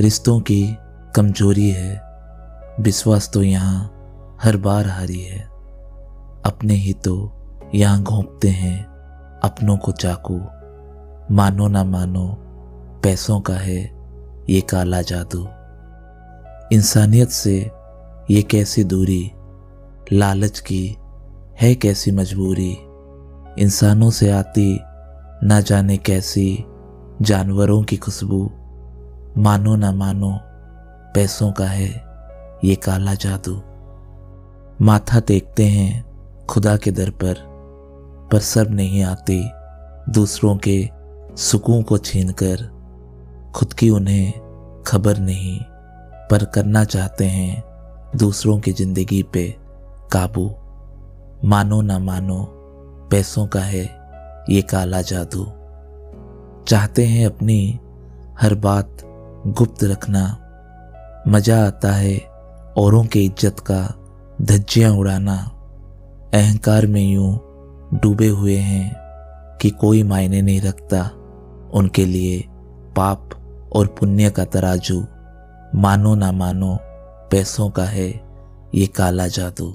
रिश्तों की कमज़ोरी है, विश्वास तो यहाँ हर बार हारी है। अपने ही तो यहाँ घोंपते हैं, अपनों को चाकू। मानो ना मानो, पैसों का है ये काला जादू। इंसानियत से ये कैसी दूरी, लालच की है कैसी मजबूरी। इंसानों से आती ना जाने कैसी जानवरों की खुशबू। मानो ना मानो, पैसों का है ये काला जादू। माथा टेकते हैं खुदा के दर पर पर सब नहीं आती दूसरों के सुकून को छीनकर। खुद की उन्हें खबर नहीं, पर करना चाहते हैं दूसरों की ज़िंदगी पे काबू। मानो ना मानो, पैसों का है ये काला जादू। चाहते हैं अपनी हर बात गुप्त रखना। मज़ा आता है औरों के इज़्ज़त का धज्जियाँ उड़ाना। अहंकार में यूँ डूबे हुए हैं कि कोई मायने नहीं रखता। उनके लिए पाप और पुण्य का तराजू मानो ना मानो पैसों का है, ये काला जादू।